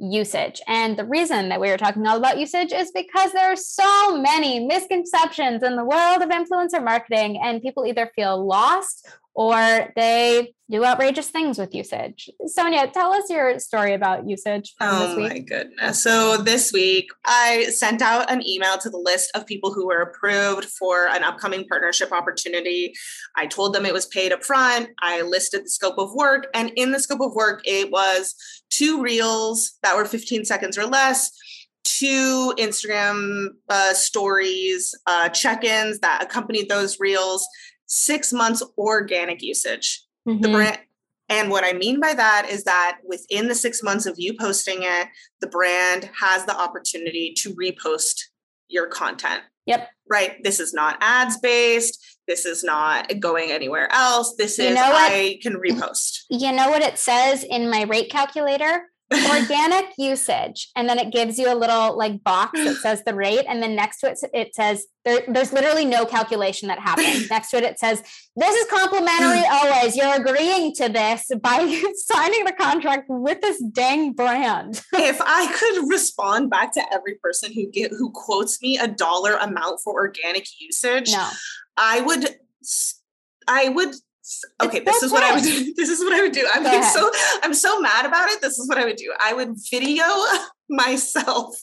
usage. And the reason that we are talking all about usage is because there are so many misconceptions in the world of influencer marketing, and people either feel lost or they do outrageous things with usage. Sonia, tell us your story about usage from oh this week. my goodness. So this week I sent out an email to the list of people who were approved for an upcoming partnership opportunity. I told them it was paid up front. I listed the scope of work and in the scope of work it was two reels that were 15 seconds or less two Instagram uh, stories, uh, check ins that accompanied those reels, six months organic usage. Mm-hmm. The brand and what I mean by that is that within the six months of you posting it, the brand has the opportunity to repost your content. Yep. Right. This is not ads based. This is not going anywhere else. This You is? I can repost. You know what it says in my rate calculator? Organic usage. And then it gives you a little like box that says the rate. And then next to it, it says there, there's literally no calculation that happens. next to it, it says, This is complimentary always. You're agreeing to this by signing the contract with this dang brand. if I could respond back to every person who get who quotes me a dollar amount for organic usage, No. I would I would okay, this is what I would do. This is what I would do. I'm ahead. so I'm so mad about it. This is what I would do. I would video myself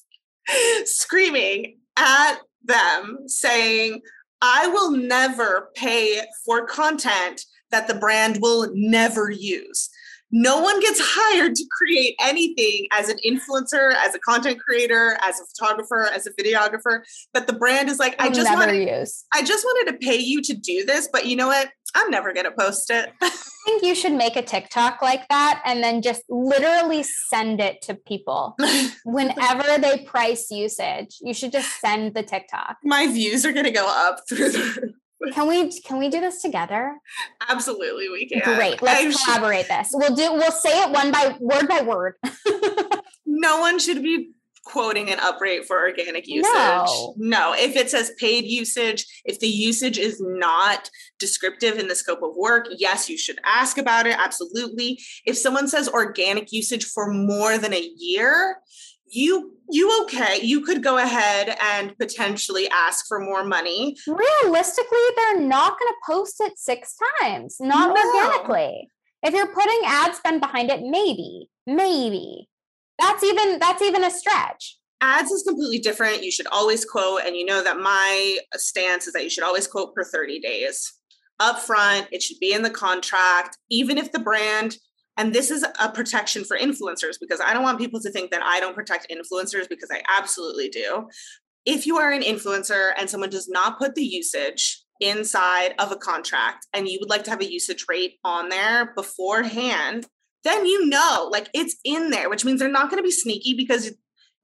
screaming at them saying, I will never pay for content that the brand will never use. No one gets hired to create anything as an influencer, as a content creator, as a photographer, as a videographer. But the brand is like, I Will just never use. I just wanted to pay you to do this, but you know what? I'm never gonna post it. I think you should make a TikTok like that and then just literally send it to people. Whenever they price usage, you should just send the TikTok. My views are gonna go up through the Can we can we do this together? absolutely we can. Great. Let's should- collaborate this. We'll do we'll say it one by word by word. no one should be quoting an uprate for organic usage. No. No, if it says paid usage, if the usage is not descriptive in the scope of work, yes, you should ask about it. Absolutely. If someone says organic usage for more than a year, you you okay, you could go ahead and potentially ask for more money. Realistically, they're not going to post it six times, not No. organically. If you're putting ad spend behind it, maybe, maybe. That's even that's even a stretch. ads is completely different. You should always quote, and you know that my stance is that you should always quote for 30 days. Up front, it should be in the contract, even if the brand, and this is a protection for influencers because I don't want people to think that I don't protect influencers because I absolutely do. If you are an influencer and someone does not put the usage inside of a contract and you would like to have a usage rate on there beforehand, then you know, like it's in there, which means they're not going to be sneaky because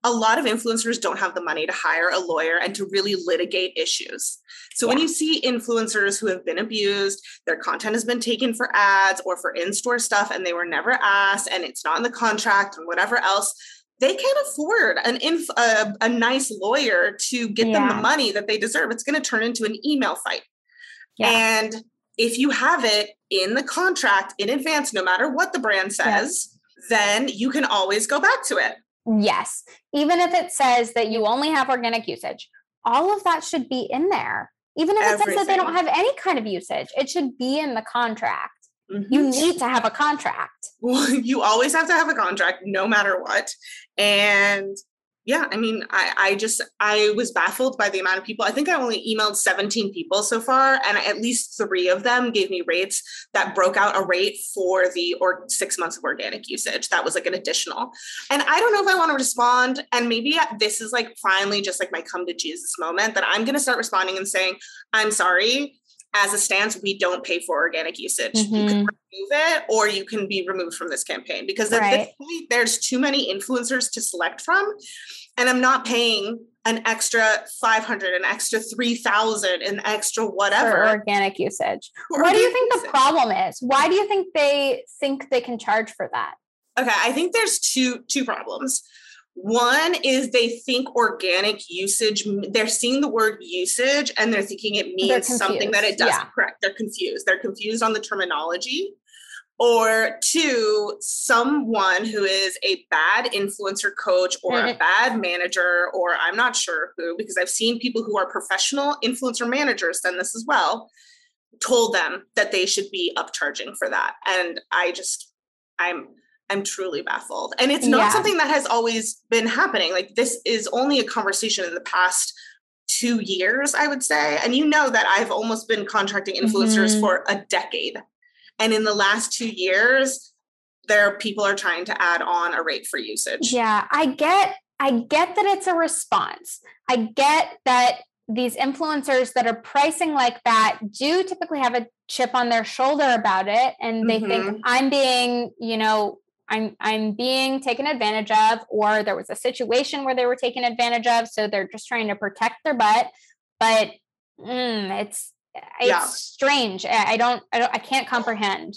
a lot of influencers don't have the money to hire a lawyer and to really litigate issues. So when you see influencers who have been abused, their content has been taken for ads or for in-store stuff and they were never asked and it's not in the contract and whatever else, they can't afford an inf- a, a nice lawyer to get them the money that they deserve. It's going to turn into an email fight. Yeah. And if you have it in the contract in advance, no matter what the brand says, then you can always go back to it. Yes. Even if it says that you only have organic usage, all of that should be in there. Even if it says that they don't have any kind of usage, it should be in the contract. You Mhm. need to have a contract. Well, you always have to have a contract no matter what. And yeah, I mean, I, I just I was baffled by the amount of people. I think I only emailed 17 people so far, and at least three of them gave me rates that broke out a rate for the or six months of organic usage. That was like an additional. And I don't know if I want to respond. And maybe this is like finally just like my come to Jesus moment that I'm gonna start responding and saying, I'm sorry. As a stance, we don't pay for organic usage. You can Mhm. remove it or you can be removed from this campaign because at Right. this point there's too many influencers to select from and i'm not paying an extra 500 an extra 3000 an extra whatever for organic usage what do you think usage. the problem is why do you think they think they can charge for that okay i think there's two two problems one is they think organic usage, they're seeing the word usage and they're thinking it means something that it doesn't. Yeah. Correct. They're confused. They're confused on the terminology. Or two, someone who is a bad influencer coach or a bad manager, or I'm not sure who, because I've seen people who are professional influencer managers send this as well, told them that they should be upcharging for that. And I just, I'm, I'm truly baffled. And it's not yeah. something that has always been happening. Like this is only a conversation in the past two years, I would say. And you know that I've almost been contracting influencers mm-hmm. for a decade. And in the last two years, there people are trying to add on a rate for usage. Yeah, I get I get that it's a response. I get that these influencers that are pricing like that do typically have a chip on their shoulder about it and they mm-hmm. think I'm being, you know, I'm I'm being taken advantage of, or there was a situation where they were taken advantage of, so they're just trying to protect their butt. But mm, it's it's yeah. strange. I don't I don't I can't comprehend.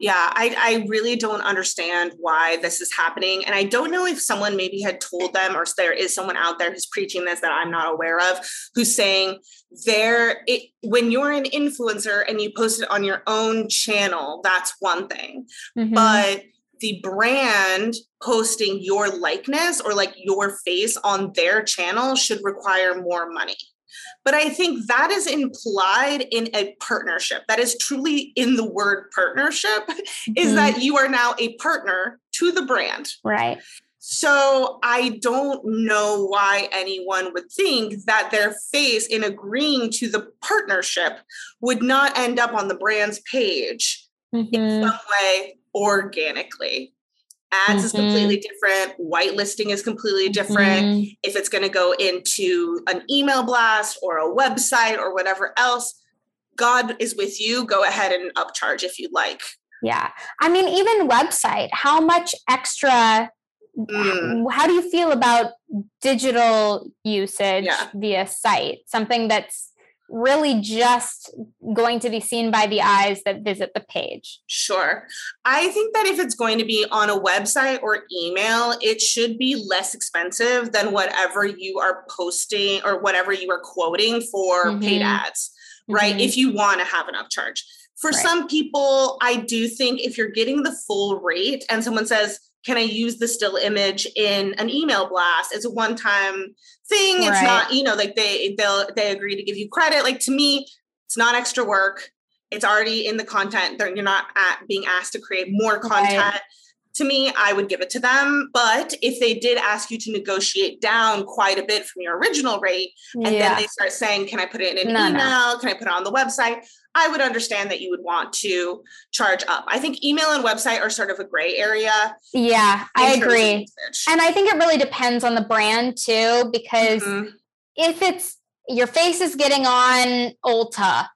Yeah, I, I really don't understand why this is happening. And I don't know if someone maybe had told them or there is someone out there who's preaching this that I'm not aware of, who's saying there it when you're an influencer and you post it on your own channel, that's one thing. Mm-hmm. But the brand posting your likeness or like your face on their channel should require more money. But I think that is implied in a partnership. That is truly in the word partnership, mm-hmm. is that you are now a partner to the brand. Right. So I don't know why anyone would think that their face in agreeing to the partnership would not end up on the brand's page mm-hmm. in some way organically. Ads mm-hmm. is completely different. Whitelisting is completely different. Mm-hmm. If it's going to go into an email blast or a website or whatever else, God is with you. Go ahead and upcharge if you'd like. Yeah. I mean, even website, how much extra Mm. How do you feel about digital usage yeah. via site? Something that's really just going to be seen by the eyes that visit the page? Sure. I think that if it's going to be on a website or email, it should be less expensive than whatever you are posting or whatever you are quoting for mm-hmm. paid ads, right? Mm-hmm. If you want to have an upcharge. For right. some people, I do think if you're getting the full rate and someone says, can I use the still image in an email blast? It's a one time thing. It's right. not, you know, like they they'll they agree to give you credit. Like to me, it's not extra work. It's already in the content. You're not at being asked to create more content. Right. To me, I would give it to them. But if they did ask you to negotiate down quite a bit from your original rate, and yeah. then they start saying, Can I put it in an no, email? No. Can I put it on the website? I would understand that you would want to charge up. I think email and website are sort of a gray area. Yeah, I agree. And I think it really depends on the brand too, because mm-hmm. if it's your face is getting on Ulta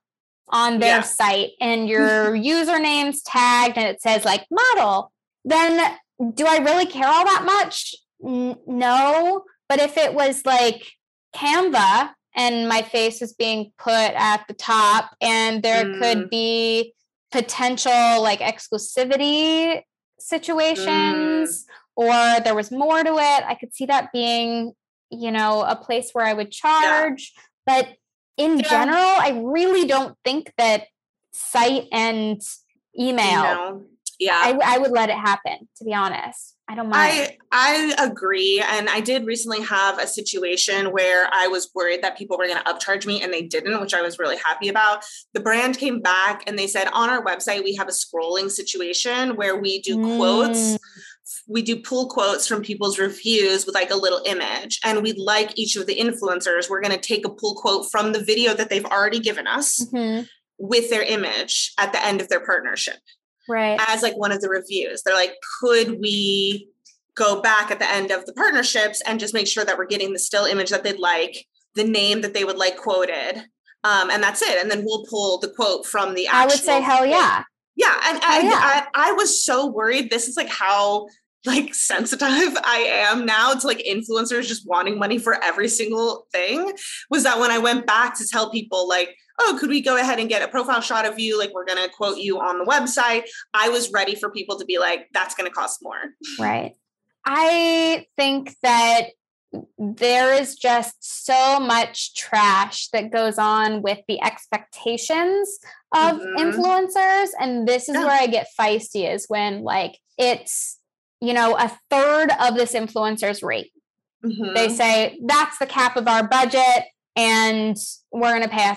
on their yeah. site and your username's tagged and it says like model, then do I really care all that much? N- no. But if it was like Canva and my face is being put at the top and there mm. could be potential like exclusivity situations mm. or there was more to it i could see that being you know a place where i would charge yeah. but in yeah. general i really don't think that site and email yeah I, I would let it happen to be honest I don't mind. I I agree, and I did recently have a situation where I was worried that people were going to upcharge me, and they didn't, which I was really happy about. The brand came back and they said on our website we have a scrolling situation where we do mm. quotes. We do pull quotes from people's reviews with like a little image, and we'd like each of the influencers. We're going to take a pull quote from the video that they've already given us mm-hmm. with their image at the end of their partnership right. as like one of the reviews. They're like could we go back at the end of the partnerships and just make sure that we're getting the still image that they'd like the name that they would like quoted? Um, and that's it. And then we'll pull the quote from the i would say hell yeah. Yeah and I, yeah. I, I was so worried. This is like how like sensitive I am now to like influencers just wanting money for every single thing was that when I went back to tell people like, oh, could we go ahead and get a profile shot of you? Like we're gonna quote you on the website. I was ready for people to be like, that's gonna cost more. Right. I think that there is just so much trash that goes on with the expectations of mm-hmm. influencers and this is yeah. where i get feisty is when like it's you know a third of this influencer's rate mm-hmm. they say that's the cap of our budget and we're going to pay a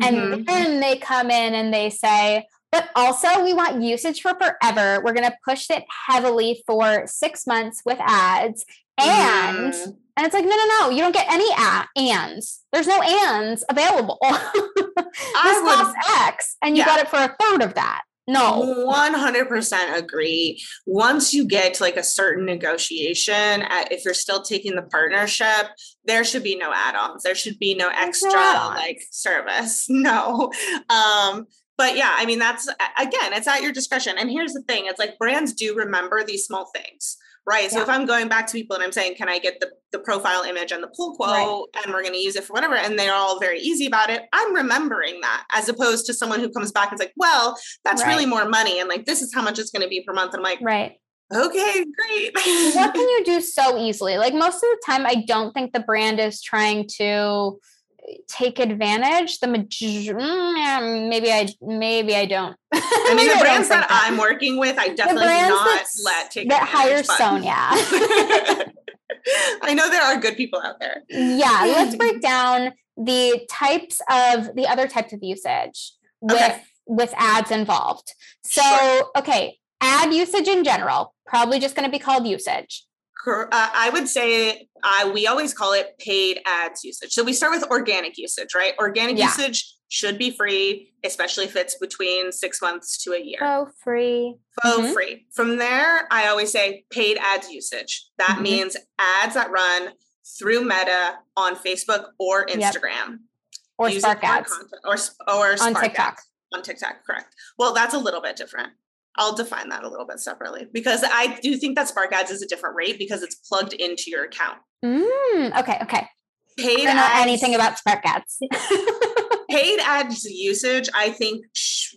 3rd mm-hmm. and then they come in and they say but also we want usage for forever we're going to push it heavily for six months with ads and mm. and it's like no no no you don't get any a- ands there's no ands available this costs x and you yeah. got it for a third of that no. 100% agree. Once you get to like a certain negotiation at, if you're still taking the partnership there should be no add-ons. There should be no extra like service. No. Um but yeah i mean that's again it's at your discretion. And here's the thing it's like brands do remember these small things right? So yeah. if I'm going back to people and I'm saying, can I get the, the profile image and the pull quote right. and we're going to use it for whatever, and they're all very easy about it, I'm remembering that as opposed to someone who comes back and's like, well, that's right. really more money. And like, this is how much it's going to be per month. And I'm like, right. Okay, great. what can you do so easily? Like most of the time, I don't think the brand is trying to take advantage the mm, maybe i maybe i don't. I mean the brands that, that, i'm working with i definitely do not let take that hire sonia i know there are good people out there. Yeah let's break down the types of the other types of usage with okay. with ads involved. So sure. okay ad usage in general probably just going to be called usage uh, I would say uh, we always call it paid ads usage. So we start with organic usage, right? Organic yeah. usage should be free, especially if it's between six months to a year. Oh, free. Oh, mm-hmm. free. From there, I always say paid ads usage. That mm-hmm. means ads that run through Meta on Facebook or Instagram. Yep. Or Spark ads. or, or Spark on TikTok. Ads. On TikTok, correct. Well, that's a little bit different. I'll define that a little bit separately because I do think that Spark Ads is a different rate because it's plugged into your account. Mm, okay, okay. Paid I don't know ads, anything about Spark Ads. paid ads usage, I think,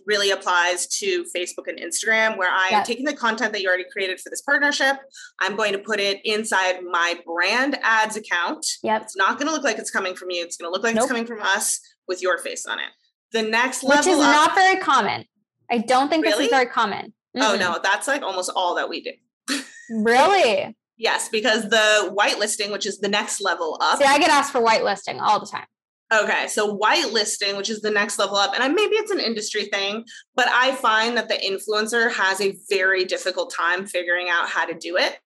really applies to Facebook and Instagram, where I am yep. taking the content that you already created for this partnership. I'm going to put it inside my brand ads account. Yep. It's not going to look like it's coming from you. It's going to look like nope. it's coming from us with your face on it. The next level, which is up, not very common. I don't think really? this is very common. Mm-hmm. Oh no, that's like almost all that we do. really? Yes, because the whitelisting, which is the next level up. See, I get asked for whitelisting all the time. Okay, so whitelisting, which is the next level up, and I, maybe it's an industry thing, but I find that the influencer has a very difficult time figuring out how to do it.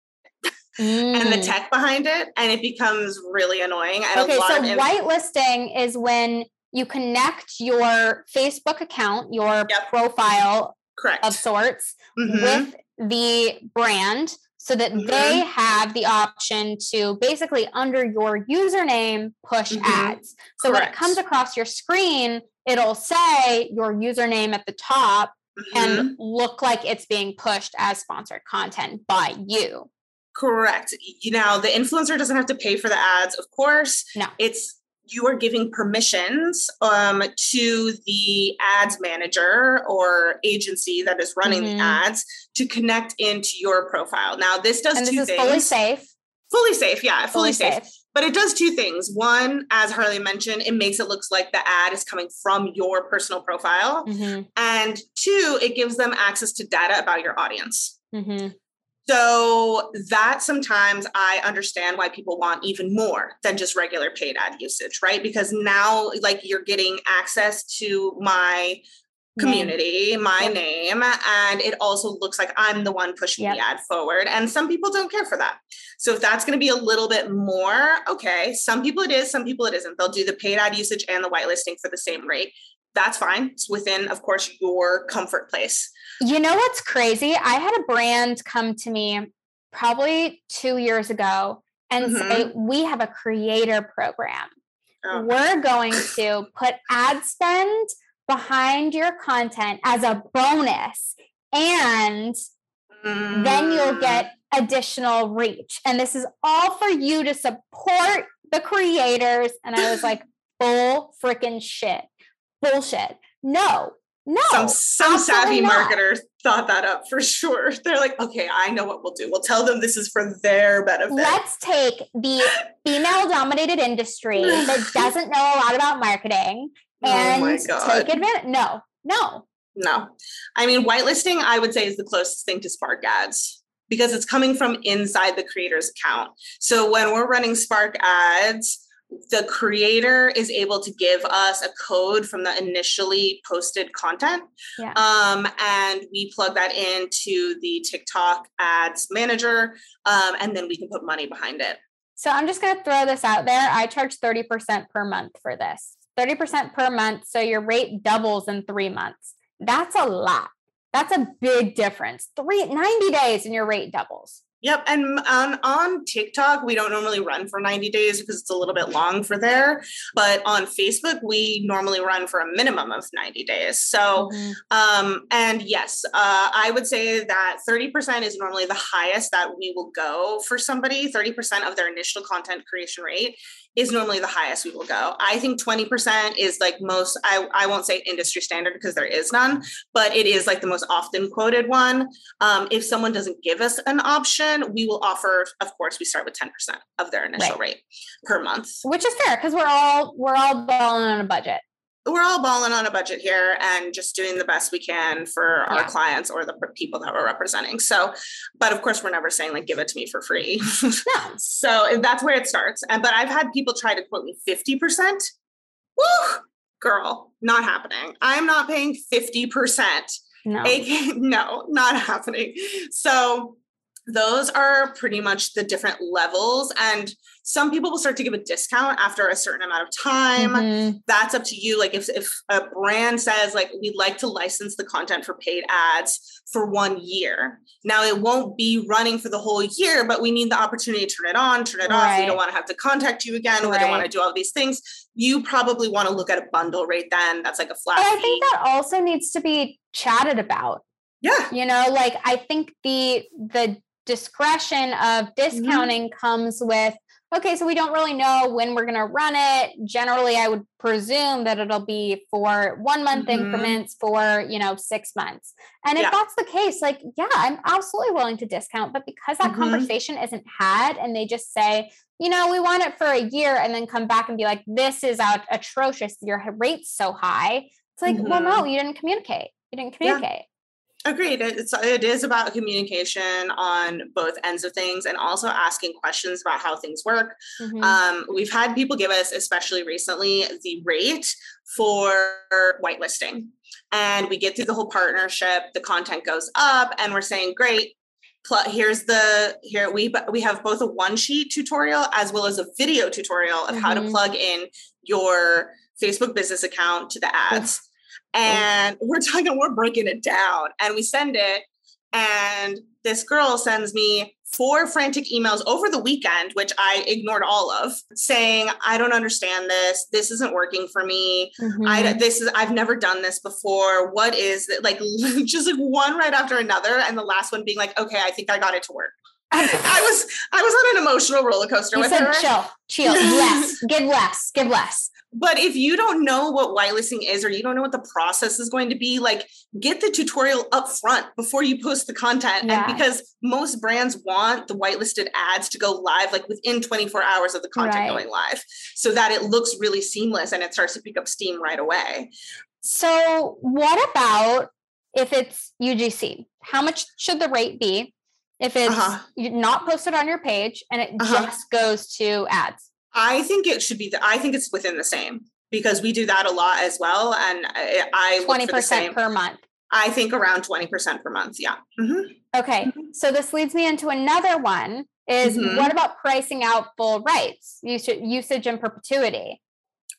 Mm. and the mm. tech behind it, and it becomes really annoying. And okay, so inf- whitelisting is when you connect your Facebook account, your yep. profile Correct. of sorts, mm-hmm. with the brand so that mm-hmm. they have the option to basically under your username push mm-hmm. ads. So Correct. when it comes across your screen, it'll say your username at the top and mm-hmm. look like it's being pushed as sponsored content by you. Correct. You know, the influencer doesn't have to pay for the ads, of course. No. It's you are giving permissions um, to the ads manager or agency that is running mm-hmm. the ads to connect into your profile. Now, this does and two this things. Fully safe. Fully safe, yeah, fully, fully safe. safe. But it does two things. One, as Harley mentioned, it makes it looks like the ad is coming from your personal profile, mm-hmm. and two, it gives them access to data about your audience. Mm-hmm. So that sometimes I understand why people want even more than just regular paid ad usage, right? Because now like you're getting access to my community, name. my yep. name, and it also looks like I'm the one pushing yep. the ad forward. And some people don't care for that. So if that's going to be a little bit more, okay, some people it is, some people it isn't. They'll do the paid ad usage and the whitelisting for the same rate that's fine. It's within, of course, your comfort place. You know what's crazy? I had a brand come to me probably two years ago and mm-hmm. say, We have a creator program. Oh. We're going to put ad spend behind your content as a bonus. And then you'll get additional reach. And this is all for you to support the creators. And I was like, bull freaking shit. Bullshit. No, no. Some some savvy not. marketers thought that up for sure. They're like, okay, I know what we'll do. We'll tell them this is for their benefit. Let's take the female dominated industry that doesn't know a lot about marketing and oh my God. take advantage. No, no. No. I mean, whitelisting, I would say, is the closest thing to Spark ads because it's coming from inside the creator's account. So when we're running Spark ads, the creator is able to give us a code from the initially posted content. Yeah. Um, and we plug that into the TikTok ads manager. Um, and then we can put money behind it. So I'm just going to throw this out there. I charge 30% per month for this. 30% per month. So your rate doubles in three months. That's a lot. That's a big difference. Three, 90 days and your rate doubles. Yep. And on, on TikTok, we don't normally run for 90 days because it's a little bit long for there. But on Facebook, we normally run for a minimum of 90 days. So, Mhm. um, and yes, uh, I would say that 30% is normally the highest that we will go for somebody. 30% of their initial content creation rate is normally the highest we will go. I think 20% is like most, I, I won't say industry standard because there is none, but it is like the most often quoted one. Um, if someone doesn't give us an option, we will offer, of course, we start with 10% of their initial Right. rate per month. Which is fair because we're all we're all balling on a budget. We're all balling on a budget here and just doing the best we can for our clients or the people that we're representing. So, but of course, we're never saying like, give it to me for free. No. so if that's where it starts. And, but I've had people try to quote me 50%. Woo, girl, not happening. I'm not paying 50%. No. AK, no, not happening. So those are pretty much the different levels. And some people will start to give a discount after a certain amount of time. Mhm. That's up to you. Like if, if a brand says like we'd like to license the content for paid ads for one year. Now it won't be running for the whole year, but we need the opportunity to turn it on, turn it off. We don't want to have to contact you again. We don't want to do all these things. You probably want to look at a bundle right then. That's like a flat But I think that also needs to be chatted about. yeah. You know, like I think the the discretion of discounting comes with okay, so we don't really know when we're going to run it. Generally, I would presume that it'll be for one month Mhm. increments for, you know, 6 months. And if Yeah. that's the case, like yeah, I'm absolutely willing to discount, but because that Mhm. conversation isn't had and they just say, you know, we want it for a year and then come back and be like this is out atrocious, your rate's so high. It's like, well, no, you didn't communicate. You didn't Mm-hmm. Yeah. Agreed. It's it is about communication on both ends of things and also asking questions about how things work. Mhm. Um, we've had people give us, especially recently, the rate for whitelisting. And we get through the whole partnership, the content goes up, and we're saying, great. Here's the here we we have both a one sheet tutorial as well as a video tutorial of how to Mhm. plug in your Facebook business account to the ads. And we're talking, we're breaking it down, and we send it. And this girl sends me four frantic emails over the weekend, which I ignored all of, saying, "I don't understand this. This isn't working for me. I Mhm. this is I've never done this before. What is it? Like just like one right after another, and the last one being like, okay, I think I got it to work. I was I was on an emotional roller coaster You with said her. chill, chill, less, give less, give less. But if you don't know what whitelisting is, or you don't know what the process is going to be, like get the tutorial up front before you post the content. Yeah. And because most brands want the whitelisted ads to go live like within 24 hours of the content Right. going live so that it looks really seamless and it starts to pick up steam right away. So, what about if it's UGC? How much should the rate be if it's Uh-huh. not posted on your page and it Uh-huh. just goes to ads? I think it should be, the, I think it's within the same because we do that a lot as well. And I, I look Twenty for the same. percent per month. I think around 20% per month. Yeah. Mhm. Okay, so this leads me into another one. Is Mhm. what about pricing out full rights, usage, usage and perpetuity?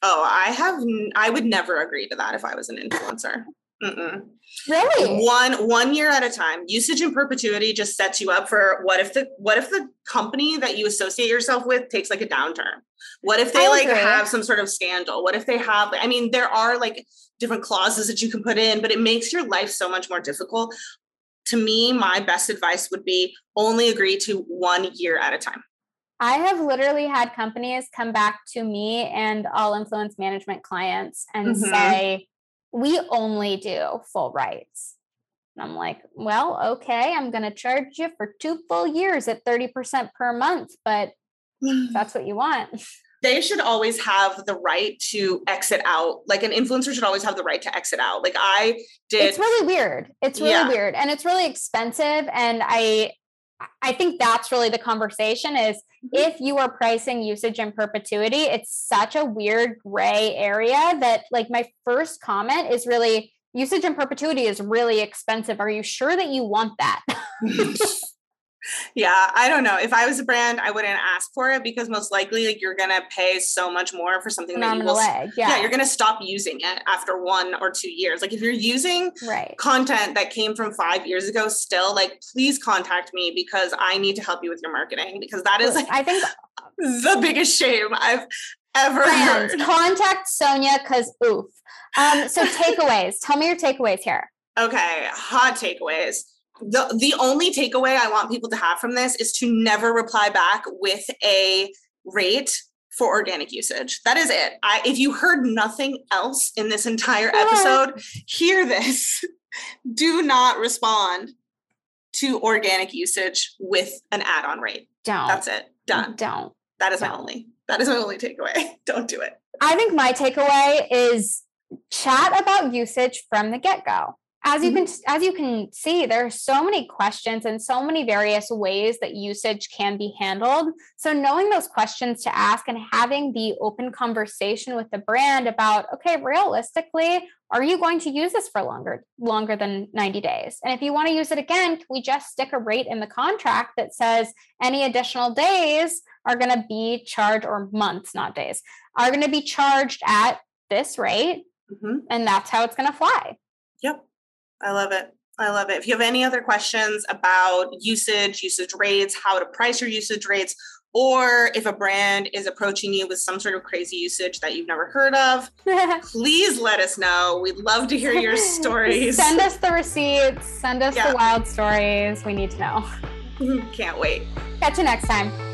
Oh, I have, I would never agree to that if I was an influencer. Mm-mm. Really? one one year at a time usage in perpetuity just sets you up for what if the what if the company that you associate yourself with takes like a downturn what if they I like agree. have some sort of scandal what if they have i mean there are like different clauses that you can put in but it makes your life so much more difficult to me, my best advice would be only agree to one year at a time. I have literally had companies come back to me and all influence management clients and mm-hmm. say, we only do full rights. And I'm like, well, okay, I'm going to charge you for two full years at 30% per month, but that's what you want. They should always have the right to exit out. Like an influencer should always have the right to exit out. Like I did. It's really weird. It's really yeah. weird. And it's really expensive. And I, I think that's really the conversation is mm-hmm. if you are pricing usage in perpetuity, it's such a weird gray area that like my first comment is really usage in perpetuity is really expensive. Are you sure that you want that? yeah, I don't know. If I was a brand, I wouldn't ask for it because most likely like you're gonna pay so much more for something that you will leg, yeah. yeah, you're gonna stop using it after one or two years. Like if you're using right. content that came from five years ago still, like please contact me because I need to help you with your marketing because that is like I think the biggest shame I've ever Brands, heard. Contact Sonia because oof. Um, so takeaways. Tell me your takeaways here. Okay, hot takeaways the the only takeaway I want people to have from this is to never reply back with a rate for organic usage. That is it. I, if you heard nothing else in this entire episode, hear this. Do not respond to organic usage with an add-on rate. Don't. That's it. Done. Don't. That is Don't. my only. That is my only takeaway. Don't do it. I think my takeaway is chat about usage from the get-go as you mm-hmm. can as you can see there are so many questions and so many various ways that usage can be handled so knowing those questions to ask and having the open conversation with the brand about okay realistically are you going to use this for longer longer than 90 days and if you want to use it again can we just stick a rate in the contract that says any additional days are going to be charged or months not days are going to be charged at this rate mm-hmm. and that's how it's going to fly I love it. I love it. If you have any other questions about usage, usage rates, how to price your usage rates, or if a brand is approaching you with some sort of crazy usage that you've never heard of, please let us know. We'd love to hear your stories. Send us the receipts, send us yeah. the wild stories. We need to know. Can't wait. Catch you next time.